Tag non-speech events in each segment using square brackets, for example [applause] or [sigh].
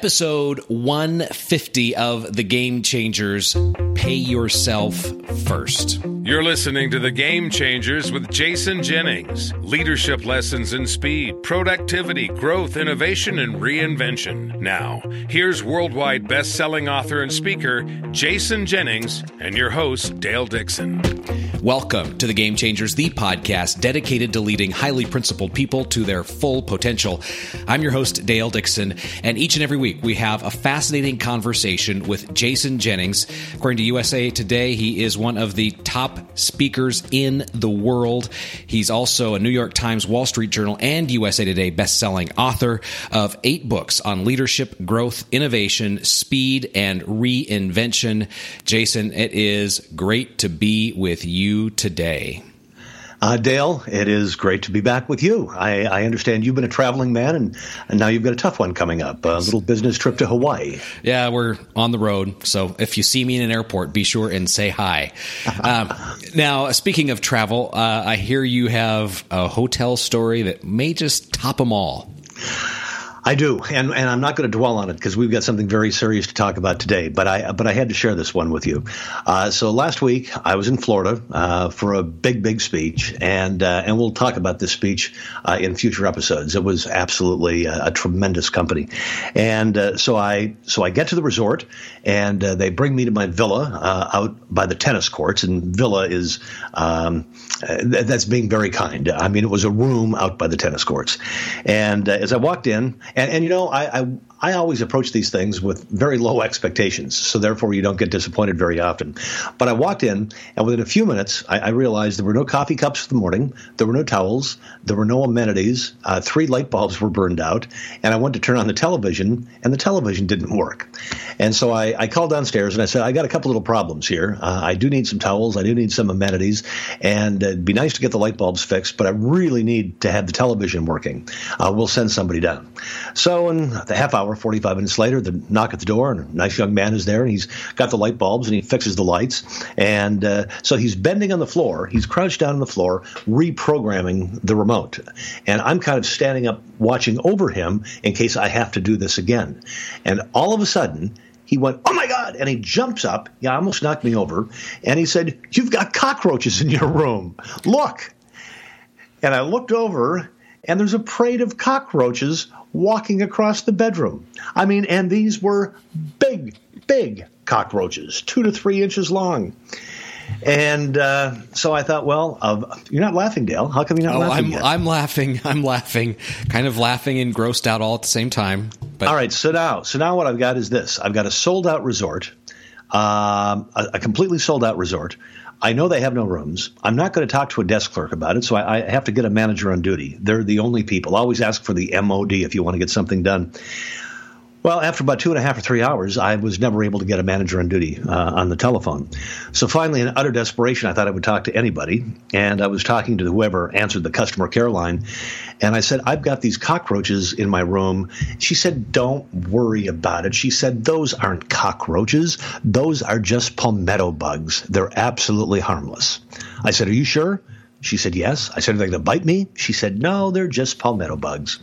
episode 150 of The Game Changers Pay Yourself First. You're listening to The Game Changers with Jason Jennings. Leadership lessons in speed, productivity, growth, innovation, and reinvention. Now, here's worldwide best selling author and speaker Jason Jennings and your host, Dale Dixon. Welcome to The Game Changers, the podcast dedicated to leading highly principled people to their full potential. I'm your host, Dale Dixon, and each and every week we have a fascinating conversation with Jason Jennings. According to USA Today, he is one of the top speakers in the world. He's also a New York Times, Wall Street Journal, and USA Today best-selling author of eight books on leadership, growth, innovation, speed, and reinvention. Jason, it is great to be with you today. Uh, Dale, it is great to be back with you. I, I, understand you've been a traveling man, and, and now you've got a tough one coming up a little business trip to Hawaii. Yeah, we're on the road. So if you see me in an airport, be sure and say hi. [laughs] um, now, speaking of travel, uh, I hear you have a hotel story that may just top them all. I do, and and I'm not going to dwell on it because we've got something very serious to talk about today. But I but I had to share this one with you. Uh, so last week I was in Florida uh, for a big big speech, and uh, and we'll talk about this speech uh, in future episodes. It was absolutely a, a tremendous company, and uh, so I so I get to the resort, and uh, they bring me to my villa out by the tennis courts, and villa is um, that's being very kind. I mean, it was a room out by the tennis courts, and as I walked in. And, and you know, I, I, I always approach these things with very low expectations, so therefore you don't get disappointed very often. But I walked in, and within a few minutes, I, I realized there were no coffee cups for the morning, there were no towels, there were no amenities, uh, three light bulbs were burned out, and I went to turn on the television, and the television didn't work. And so I, I called downstairs and I said, I got a couple little problems here. Uh, I do need some towels, I do need some amenities, and it'd be nice to get the light bulbs fixed, but I really need to have the television working. Uh, we'll send somebody down. So in the half hour, 45 minutes later, the knock at the door, and a nice young man is there, and he's got the light bulbs, and he fixes the lights. And uh, so he's bending on the floor. He's crouched down on the floor, reprogramming the remote. And I'm kind of standing up watching over him in case I have to do this again. And all of a sudden, he went, Oh my God. And he jumps up. Yeah, almost knocked me over. And he said, You've got cockroaches in your room. Look. And I looked over, and there's a parade of cockroaches walking across the bedroom. I mean, and these were big, big cockroaches, two to three inches long. And uh, so I thought, well, uh, you're not laughing, Dale. How come you're not oh, laughing? I'm, yet? I'm laughing. [laughs] I'm laughing, kind of laughing and grossed out all at the same time. But all right, so now, so now what I've got is this: I've got a sold out resort, um, a, a completely sold out resort. I know they have no rooms. I'm not going to talk to a desk clerk about it, so I, I, have to get a manager on duty. They're the only people. Always ask for the MOD if you want to get something done. Well, after about two and a half or three hours, I was never able to get a manager on duty uh, on the telephone. So finally, in utter desperation, I thought I would talk to anybody. And I was talking to whoever answered the customer care line. And I said, I've got these cockroaches in my room. She said, Don't worry about it. She said, Those aren't cockroaches. Those are just palmetto bugs. They're absolutely harmless. I said, Are you sure? She said, Yes. I said, Are they going to bite me? She said, No, they're just palmetto bugs.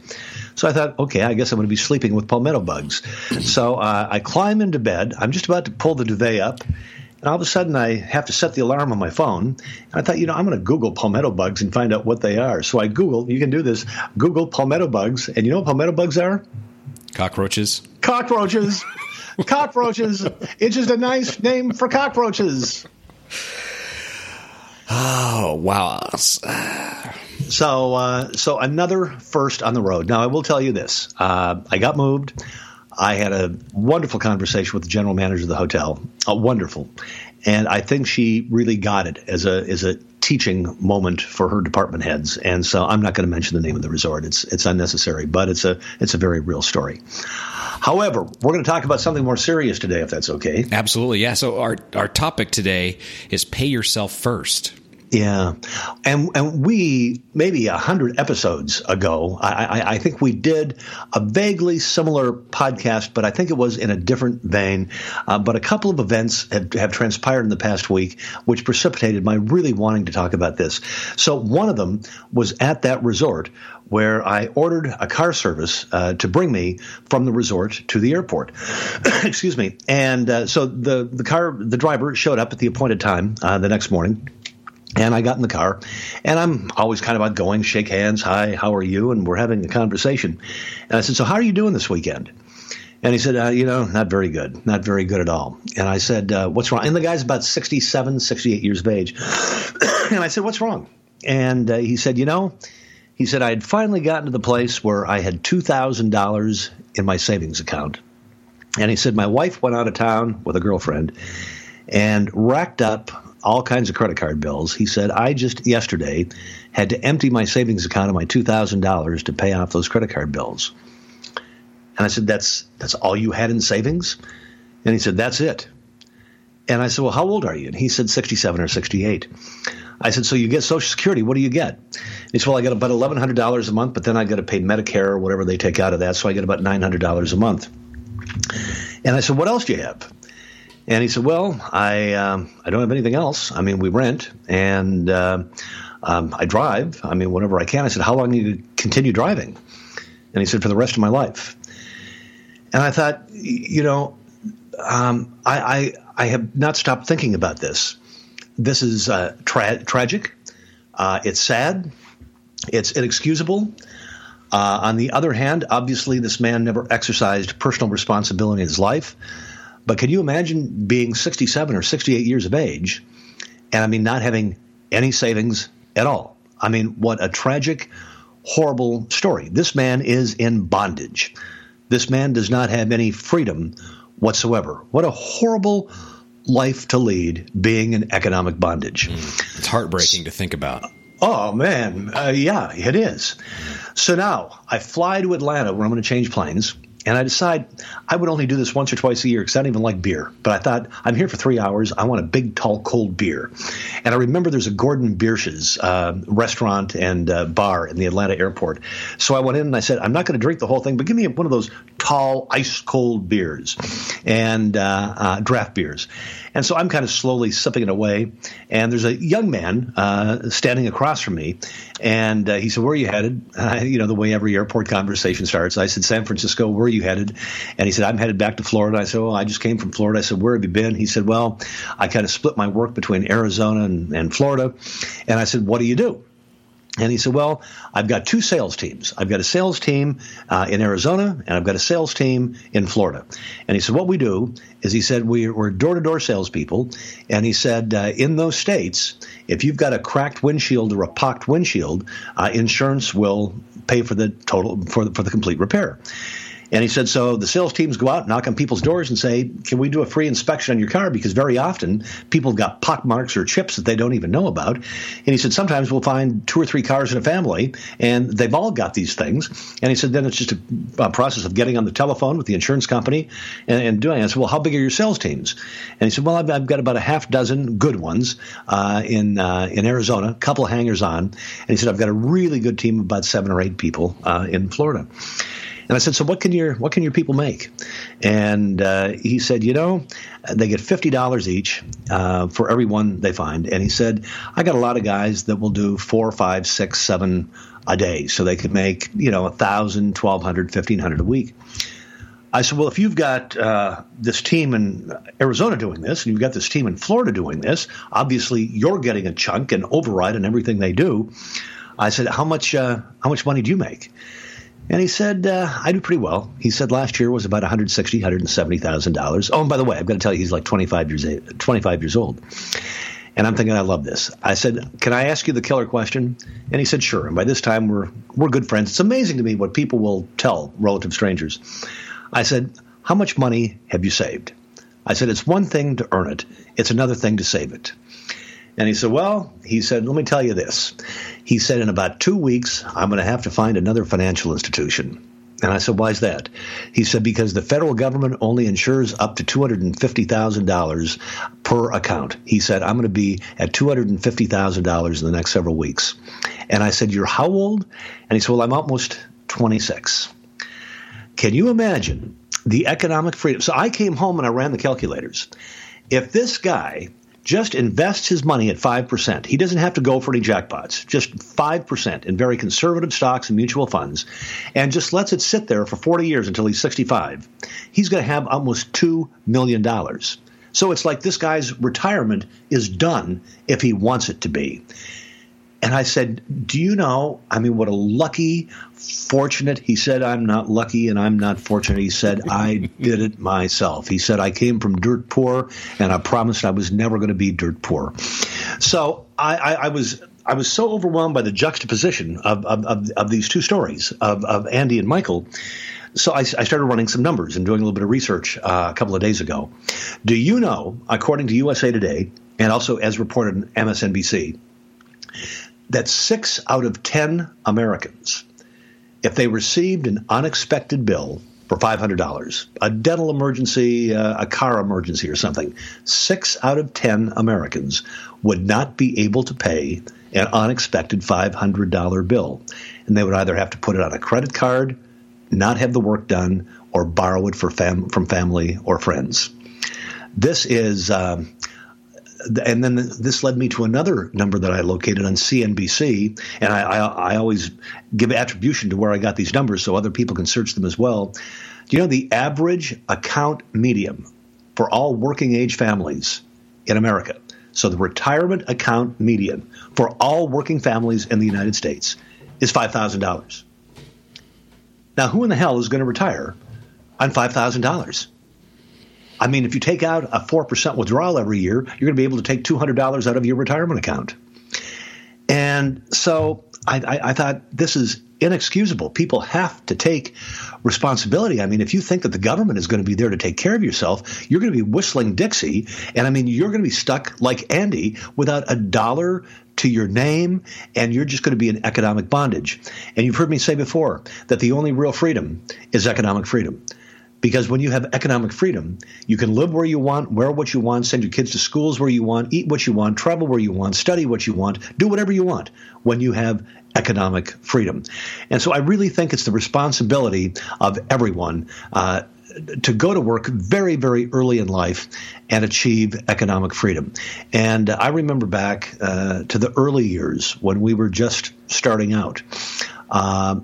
So I thought, okay, I guess I'm going to be sleeping with palmetto bugs. So uh, I climb into bed. I'm just about to pull the duvet up. And all of a sudden, I have to set the alarm on my phone. And I thought, you know, I'm going to Google palmetto bugs and find out what they are. So I Google, you can do this, Google palmetto bugs. And you know what palmetto bugs are? Cockroaches. Cockroaches. [laughs] cockroaches. It's just a nice name for cockroaches. Oh, wow. So, uh, so another first on the road. Now, I will tell you this: uh, I got moved. I had a wonderful conversation with the general manager of the hotel. Uh, wonderful, and I think she really got it as a as a teaching moment for her department heads. And so, I'm not going to mention the name of the resort; it's it's unnecessary. But it's a it's a very real story. However, we're going to talk about something more serious today, if that's okay. Absolutely, yeah. So our our topic today is pay yourself first. Yeah, and and we maybe a hundred episodes ago, I, I, I, think we did a vaguely similar podcast, but I think it was in a different vein. Uh, but a couple of events have, have transpired in the past week, which precipitated my really wanting to talk about this. So one of them was at that resort where I ordered a car service uh, to bring me from the resort to the airport. [coughs] Excuse me. And uh, so the the car the driver showed up at the appointed time uh, the next morning and I got in the car, and I'm always kind of outgoing, shake hands, hi, how are you? And we're having a conversation. And I said, So, how are you doing this weekend? And he said, uh, You know, not very good, not very good at all. And I said, uh, What's wrong? And the guy's about 67, 68 years of age. [coughs] and I said, What's wrong? And uh, he said, You know, he said, I had finally gotten to the place where I had $2,000 in my savings account. And he said, My wife went out of town with a girlfriend and racked up all kinds of credit card bills. He said, I just yesterday had to empty my savings account of my $2,000 to pay off those credit card bills. And I said, that's, that's all you had in savings? And he said, that's it. And I said, well, how old are you? And he said, 67 or 68. I said, so you get Social Security. What do you get? He said, well, I get about $1,100 a month, but then I got to pay Medicare or whatever they take out of that. So I get about $900 a month. And I said, what else do you have? And he said, "Well, I um, I don't have anything else. I mean, we rent and uh, um, I drive. I mean, whenever I can." I said, "How long do you continue driving?" And he said, "For the rest of my life." And I thought, you know, um, I, I, I have not stopped thinking about this. This is uh, tra- tragic. Uh, it's sad. It's inexcusable. Uh, on the other hand, obviously, this man never exercised personal responsibility in his life. But can you imagine being 67 or 68 years of age and I mean not having any savings at all? I mean, what a tragic, horrible story. This man is in bondage. This man does not have any freedom whatsoever. What a horrible life to lead being in economic bondage. Mm, it's heartbreaking to think about. Oh, man. Uh, yeah, it is. So now I fly to Atlanta where I'm going to change planes. And I decide I would only do this once or twice a year because I don't even like beer. But I thought I'm here for three hours. I want a big, tall, cold beer. And I remember there's a Gordon Biersch's uh, restaurant and uh, bar in the Atlanta airport. So I went in and I said, I'm not going to drink the whole thing, but give me one of those tall, ice cold beers and uh, uh draft beers. And so I'm kind of slowly sipping it away. And there's a young man uh, standing across from me. And uh, he said, Where are you headed? [laughs] you know, the way every airport conversation starts. I said, San Francisco, where are you headed? And he said, I'm headed back to Florida. I said, Well, I just came from Florida. I said, Where have you been? He said, Well, I kind of split my work between Arizona and, and Florida. And I said, What do you do? And he said, Well, I've got two sales teams. I've got a sales team uh, in Arizona and I've got a sales team in Florida. And he said, What we do is he said, We're door to door salespeople. And he said, uh, In those states, if you've got a cracked windshield or a pocked windshield, uh, insurance will pay for the total, for the, for the complete repair. And he said, so the sales teams go out, knock on people's doors, and say, "Can we do a free inspection on your car?" Because very often people have got pock marks or chips that they don't even know about. And he said, sometimes we'll find two or three cars in a family, and they've all got these things. And he said, then it's just a, a process of getting on the telephone with the insurance company and, and, doing. It. I said, well, how big are your sales teams? And he said, well, I've, I've got about a half dozen good ones uh, in uh, in Arizona, a couple hangers on, and he said, I've got a really good team of about seven or eight people uh, in Florida. And I said, so what can your what can your people make? And uh, he said, you know, they get fifty dollars each uh, for every one they find. And he said, I got a lot of guys that will do four, five, six, seven a day, so they could make you know a thousand, twelve hundred, fifteen hundred a week. I said, well, if you've got uh, this team in Arizona doing this, and you've got this team in Florida doing this, obviously you're getting a chunk and override on everything they do. I said, how much uh, how much money do you make? And he said, uh, I do pretty well. He said last year was about $160,000, $170,000. Oh, and by the way, I've got to tell you, he's like 25 years, 25 years old. And I'm thinking, I love this. I said, Can I ask you the killer question? And he said, Sure. And by this time, we're, we're good friends. It's amazing to me what people will tell relative strangers. I said, How much money have you saved? I said, It's one thing to earn it, it's another thing to save it. And he said, Well, he said, let me tell you this. He said, In about two weeks, I'm going to have to find another financial institution. And I said, why is that? He said, because the federal government only insures up to $250,000 per account. He said, I'm going to be at $250,000 in the next several weeks. And I said, You're how old? And he said, Well, I'm almost 26. Can you imagine the economic freedom? So I came home and I ran the calculators. If this guy just invests his money at 5%. He doesn't have to go for any jackpots, just 5% in very conservative stocks and mutual funds, and just lets it sit there for 40 years until he's 65. He's going to have almost $2 million. So it's like this guy's retirement is done if he wants it to be. And I said, Do you know? I mean, what a lucky, fortunate. He said, I'm not lucky and I'm not fortunate. He said, I did it myself. He said, I came from dirt poor and I promised I was never going to be dirt poor. So I, I, I, was. I was so overwhelmed by the juxtaposition of, of, of, of these two stories of, of Andy and Michael so I, I, started running some numbers and doing a little bit of research uh, a couple of days ago. Do you know, according to USA Today, and also as reported in MSNBC, that six out of 10 Americans, if they received an unexpected bill for $500, a dental emergency, uh, a car emergency, or something, six out of 10 Americans would not be able to pay an unexpected $500 bill. And they would either have to put it on a credit card, not have the work done, or borrow it fam- from family or friends. This is. Um, and then this led me to another number that I located on CNBC, and I, I, I, always give attribution to where I got these numbers so other people can search them as well. Do you know the average account medium for all working age families in America? So the retirement account median for all working families in the United States is five thousand dollars. Now, who in the hell is going to retire on five thousand dollars? I mean, if you take out a 4% withdrawal every year, you're going to be able to take $200 out of your retirement account. And so I, I, I, thought this is inexcusable. People have to take responsibility. I mean, if you think that the government is going to be there to take care of yourself, you're going to be whistling Dixie. And I mean, you're going to be stuck like Andy without a dollar to your name, and you're just going to be in economic bondage. And you've heard me say before that the only real freedom is economic freedom. Because when you have economic freedom, you can live where you want, wear what you want, send your kids to schools where you want, eat what you want, travel where you want, study what you want, do whatever you want when you have economic freedom. And so I really think it's the responsibility of everyone uh, to go to work very, very early in life and achieve economic freedom. And I remember back uh, to the early years when we were just starting out. Uh,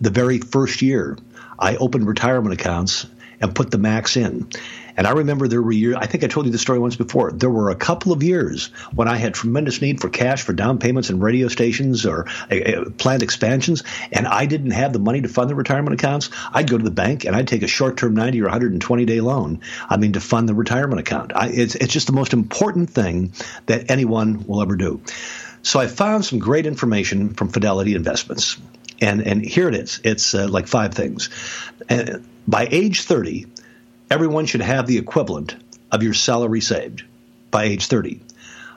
the very first year I opened retirement accounts and put the max in. And I remember there were years, I think I told you the story once before. There were a couple of years when I had tremendous need for cash for down payments and radio stations or uh, uh planned expansions, and I didn't have the money to fund the retirement accounts. I'd go to the bank and I'd take a short term 90 or 120 day loan, I mean, to fund the retirement account. I, it's, it's just the most important thing that anyone will ever do. So I found some great information from Fidelity Investments. And and here it is. It's uh, like five things. By age 30, everyone should have the equivalent of your salary saved by age 30.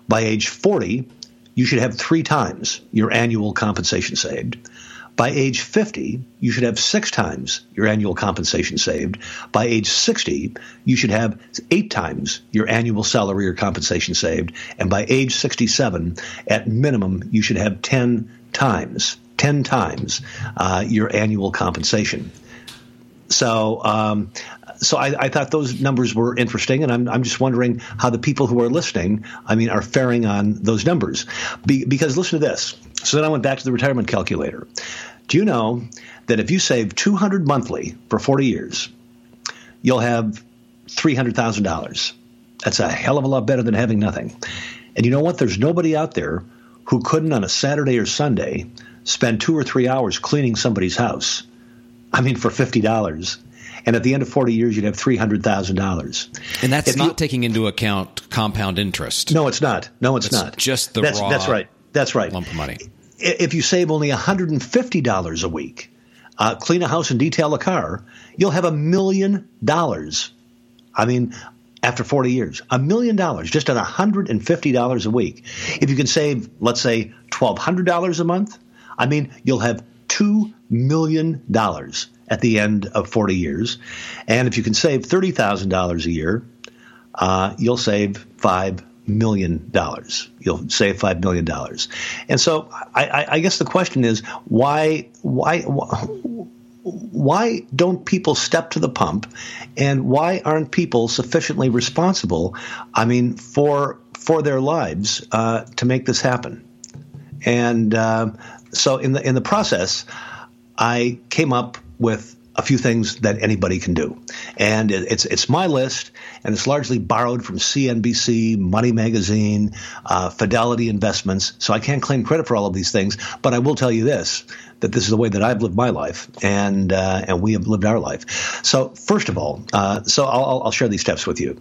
By age 40, you should have three times your annual compensation saved. By age 50, you should have six times your annual compensation saved. By age 60, you should have eight times your annual salary or compensation saved. And by age 67, at minimum, you should have 10 times 10 times uh, your annual compensation. So, um, so I, I, thought those numbers were interesting, and I'm, I'm just wondering how the people who are listening, I mean, are faring on those numbers. Be, because listen to this. So then I went back to the retirement calculator. Do you know that if you save 200 monthly for 40 years, you'll have $300,000? That's a hell of a lot better than having nothing. And you know what? There's nobody out there who couldn't on a Saturday or Sunday spend two or three hours cleaning somebody's house. I mean, for fifty dollars. And at the end of 40 years, you'd have $300,000. And that's if not you, taking into account compound interest. No, it's not. No, it's that's not. Just the that's, raw That's right. That's right. lump of money. If you save only $150 a week, uh, clean a house and detail a car, you'll have a million dollars. I mean, after 40 years, a million dollars just on $150 a week. If you can save, let's say, $1,200 a month, I mean, you'll have $2 million at the end of 40 years. And if you can save $30,000 a year, uh, you'll save $5 million. You'll save $5 million. And so I, I guess the question is why, why, why don't people step to the pump and why aren't people sufficiently responsible i mean for for their lives uh, to make this happen and uh, so in the in the process i came up with a few things that anybody can do. And it's it's my list, and it's largely borrowed from CNBC, Money Magazine, uh, Fidelity Investments. So I can't claim credit for all of these things, but I will tell you this: that this is the way that I've lived my life, and uh, and we have lived our life. So first of all, uh, so I'll, I'll share these steps with you.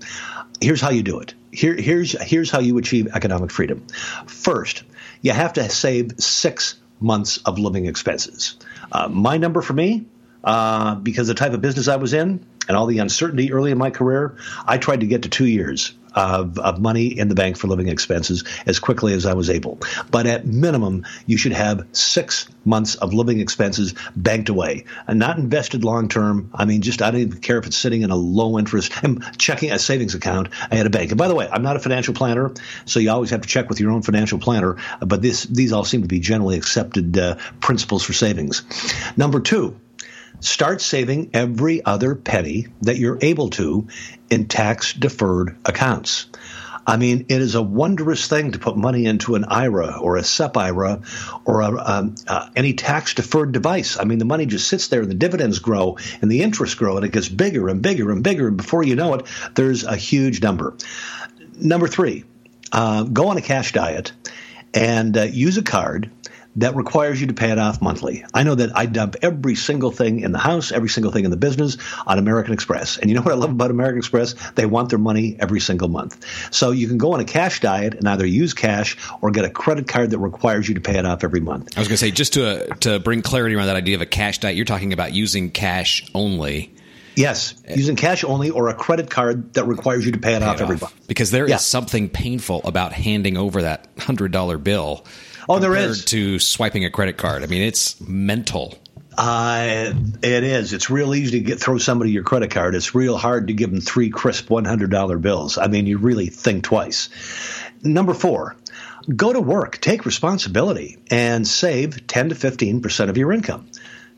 Here's how you do it. Here, here's here's how you achieve economic freedom. First, you have to save six months of living expenses. Uh, my number for me uh, because the type of business I was in and all the uncertainty early in my career, I tried to get to two years of, of money in the bank for living expenses as quickly as I was able. But at minimum, you should have six months of living expenses banked away and not invested long term. I mean, just I don't even care if it's sitting in a low interest and checking a savings account at a bank. And by the way, I'm not a financial planner, so you always have to check with your own financial planner. But this these all seem to be generally accepted uh, principles for savings. Number two Start saving every other penny that you're able to in tax deferred accounts. I mean, it is a wondrous thing to put money into an IRA or a SEP IRA or a, um, uh, any tax deferred device. I mean, the money just sits there and the dividends grow and the interest grow and it gets bigger and bigger and bigger. And before you know it, there's a huge number. Number three, uh, go on a cash diet and uh, use a card that requires you to pay it off monthly. I know that I dump every single thing in the house, every single thing in the business on American Express. And you know what I love about American Express? They want their money every single month. So you can go on a cash diet and either use cash or get a credit card that requires you to pay it off every month. I was going to say, just to, uh, to bring clarity around that idea of a cash diet, you're talking about using cash only. Yes, using cash only or a credit card that requires you to pay it pay off it every month. Because there yeah. is something painful about handing over that $100 bill Oh, there is to swiping a credit card. I mean, it's mental. Uh, it is. It's real easy to get throw somebody your credit card. It's real hard to give them three crisp one hundred dollar bills. I mean, you really think twice. Number four, go to work, take responsibility, and save ten to fifteen percent of your income.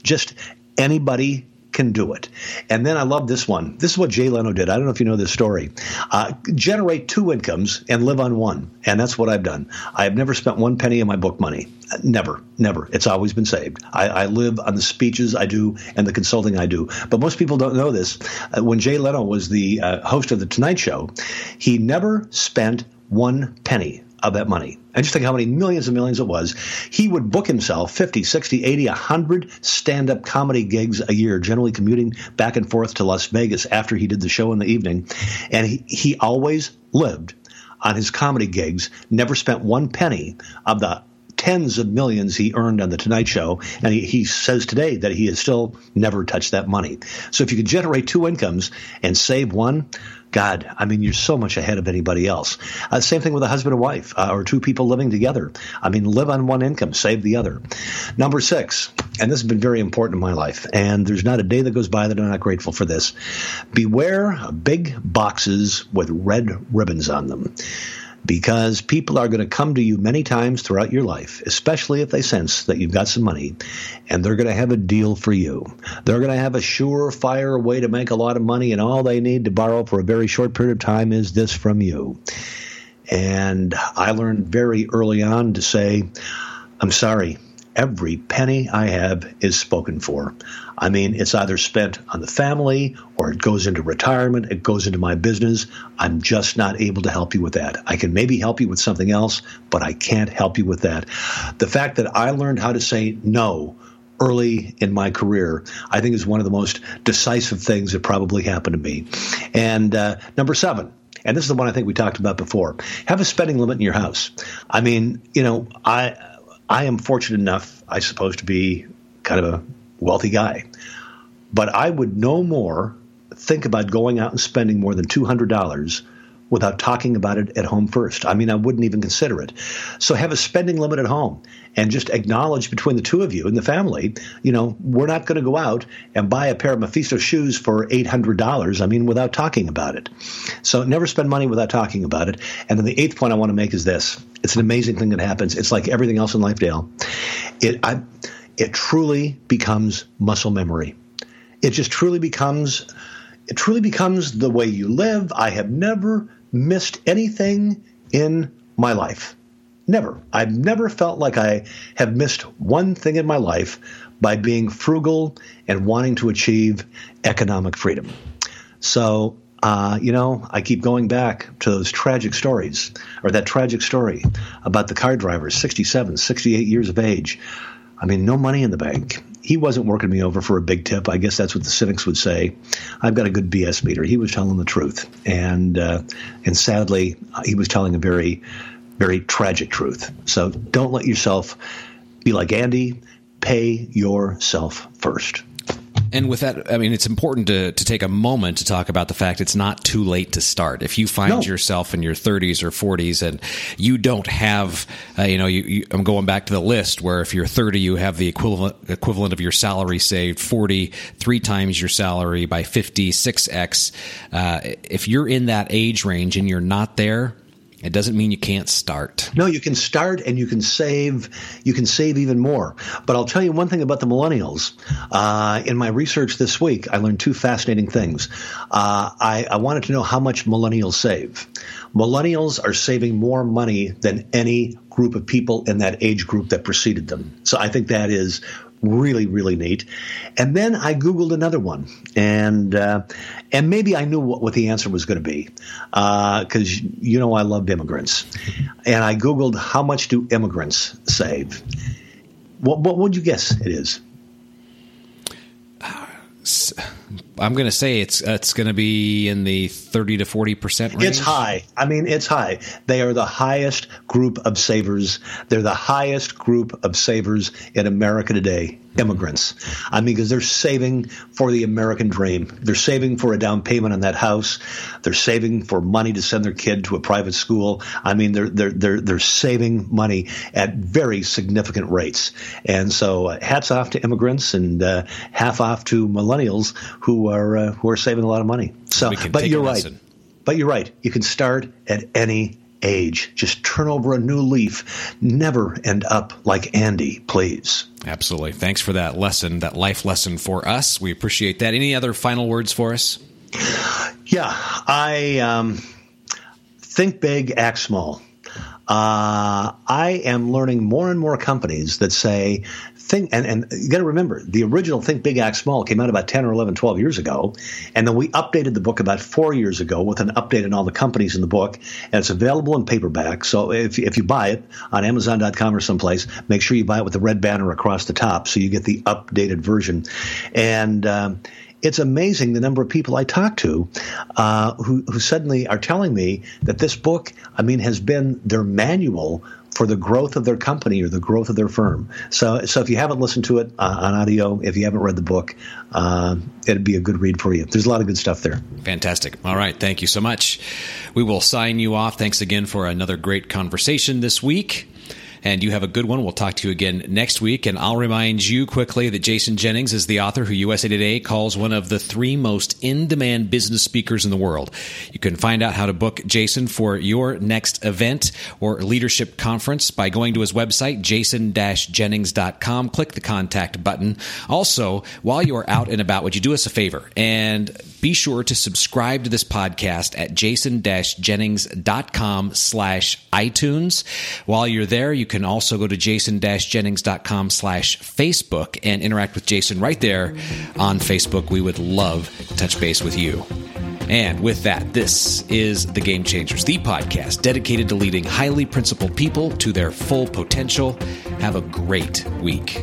Just anybody can do it. And then I love this one. This is what Jay Leno did. I don't know if you know this story. Uh, generate two incomes and live on one. And that's what I've done. I have never spent one penny of my book money. Never, never. It's always been saved. I, I live on the speeches I do and the consulting I do. But most people don't know this. Uh, when Jay Leno was the uh, host of The Tonight Show, he never spent one penny of that money. And just think how many millions and millions it was. He would book himself 50, 60, 80, 100 stand up comedy gigs a year, generally commuting back and forth to Las Vegas after he did the show in the evening. And he, he always lived on his comedy gigs, never spent one penny of the tens of millions he earned on the Tonight Show, and he, he, says today that he has still never touched that money. So if you could generate two incomes and save one, God, I mean, you're so much ahead of anybody else. Uh, same thing with a husband and wife uh, or two people living together. I mean, live on one income, save the other. Number six, and this has been very important in my life, and there's not a day that goes by that I'm not grateful for this. Beware big boxes with red ribbons on them because people are going to come to you many times throughout your life, especially if they sense that you've got some money, and they're going to have a deal for you. They're going to have a surefire way to make a lot of money, and all they need to borrow for a very short period of time is this from you. And I learned very early on to say, I'm sorry, every penny I have is spoken for. I mean, it's either spent on the family or it goes into retirement, it goes into my business. I'm just not able to help you with that. I can maybe help you with something else, but I can't help you with that. The fact that I learned how to say no early in my career, I think is one of the most decisive things that probably happened to me. And uh, number seven, and this is the one I think we talked about before. Have a spending limit in your house. I mean, you know, I I am fortunate enough, I suppose, to be kind of a wealthy guy. But I would no more think about going out and spending more than $200 without talking about it at home first. I mean, I wouldn't even consider it. So have a spending limit at home and just acknowledge between the two of you and the family, you know, we're not going to go out and buy a pair of Mephisto shoes for $800. I mean, without talking about it. So never spend money without talking about it. And then the eighth point I want to make is this. It's an amazing thing that happens. It's like everything else in life, Dale. It, I, it truly becomes muscle memory. It just truly becomes, it truly becomes the way you live. I have never missed anything in my life. Never. I've never felt like I have missed one thing in my life by being frugal and wanting to achieve economic freedom. So, uh, you know, I keep going back to those tragic stories, or that tragic story about the car driver, 67, 68 years of age. I mean, no money in the bank. He wasn't working me over for a big tip. I guess that's what the cynics would say. I've got a good BS meter. He was telling the truth, and uh, and sadly, he was telling a very very tragic truth. So don't let yourself be like Andy. Pay yourself first. And with that, I mean, it's important to, to take a moment to talk about the fact it's not too late to start. If you find no. yourself in your 30s or 40s and you don't have, uh, you know, you, you, I'm going back to the list where if you're 30, you have the equivalent equivalent of your salary saved, 40, three times your salary by 50, 6x. Uh, if you're in that age range and you're not there, it doesn't mean you can't start. No, you can start and you can save. You can save even more. But I'll tell you one thing about the millennials. Uh, in my research this week, I learned two fascinating things. Uh, I, I wanted to know how much millennials save. Millennials are saving more money than any group of people in that age group that preceded them. So I think that is really really neat. And then i googled another one. And uh, and maybe i knew what, what the answer was going to be because uh, you know i loved immigrants. And i googled how much do immigrants save? What, what would you guess it is I'm going to say it's it's going to be in the 30 to 40 percent range. It's high. I mean, it's high. They are the highest group of savers. They're the highest group of savers in America today immigrants. I mean, because they're saving for the American dream. They're saving for a down payment on that house. They're saving for money to send their kid to a private school. I mean, they're they're they're they're saving money at very significant rates. And so, uh, hats off to immigrants and uh, half off to millennials who are uh, who are saving a lot of money. So, but you're right. But you're right. You can start at any age. Just turn over a new leaf. Never end up like Andy, please. Absolutely. Thanks for that lesson, that life lesson for us. We appreciate that. Any other final words for us? Yeah, I um, think big, act small. Uh, I am learning more and more companies that say think and, and you got to remember the original think big act small came out about 10 or 11 12 years ago and then we updated the book about four years ago with an update on all the companies in the book and it's available in paperback so if, if you buy it on amazon.com or someplace make sure you buy it with the red banner across the top so you get the updated version. And um, it's amazing the number of people I talk to uh, who, who suddenly are telling me that this book, I mean, has been their manual for the growth of their company or the growth of their firm. So, so if you haven't listened to it uh, on audio, if you haven't read the book, uh, it'd be a good read for you. There's a lot of good stuff there. Fantastic. All right. Thank you so much. We will sign you off. Thanks again for another great conversation this week and you have a good one. We'll talk to you again next week. And I'll remind you quickly that Jason Jennings is the author who USA Today calls one of the three most in demand business speakers in the world. You can find out how to book Jason for your next event or leadership conference by going to his website, jason jennings.com. Click the contact button. Also, while you are out and about, would you do us a favor and be sure to subscribe to this podcast at jason-jennings.com slash iTunes. While you're there, you can also go to jason-jennings.com slash Facebook and interact with Jason right there on Facebook. We would love to touch base with you. And with that, this is The Game Changers, the podcast dedicated to leading highly principled people to their full potential. Have a great week.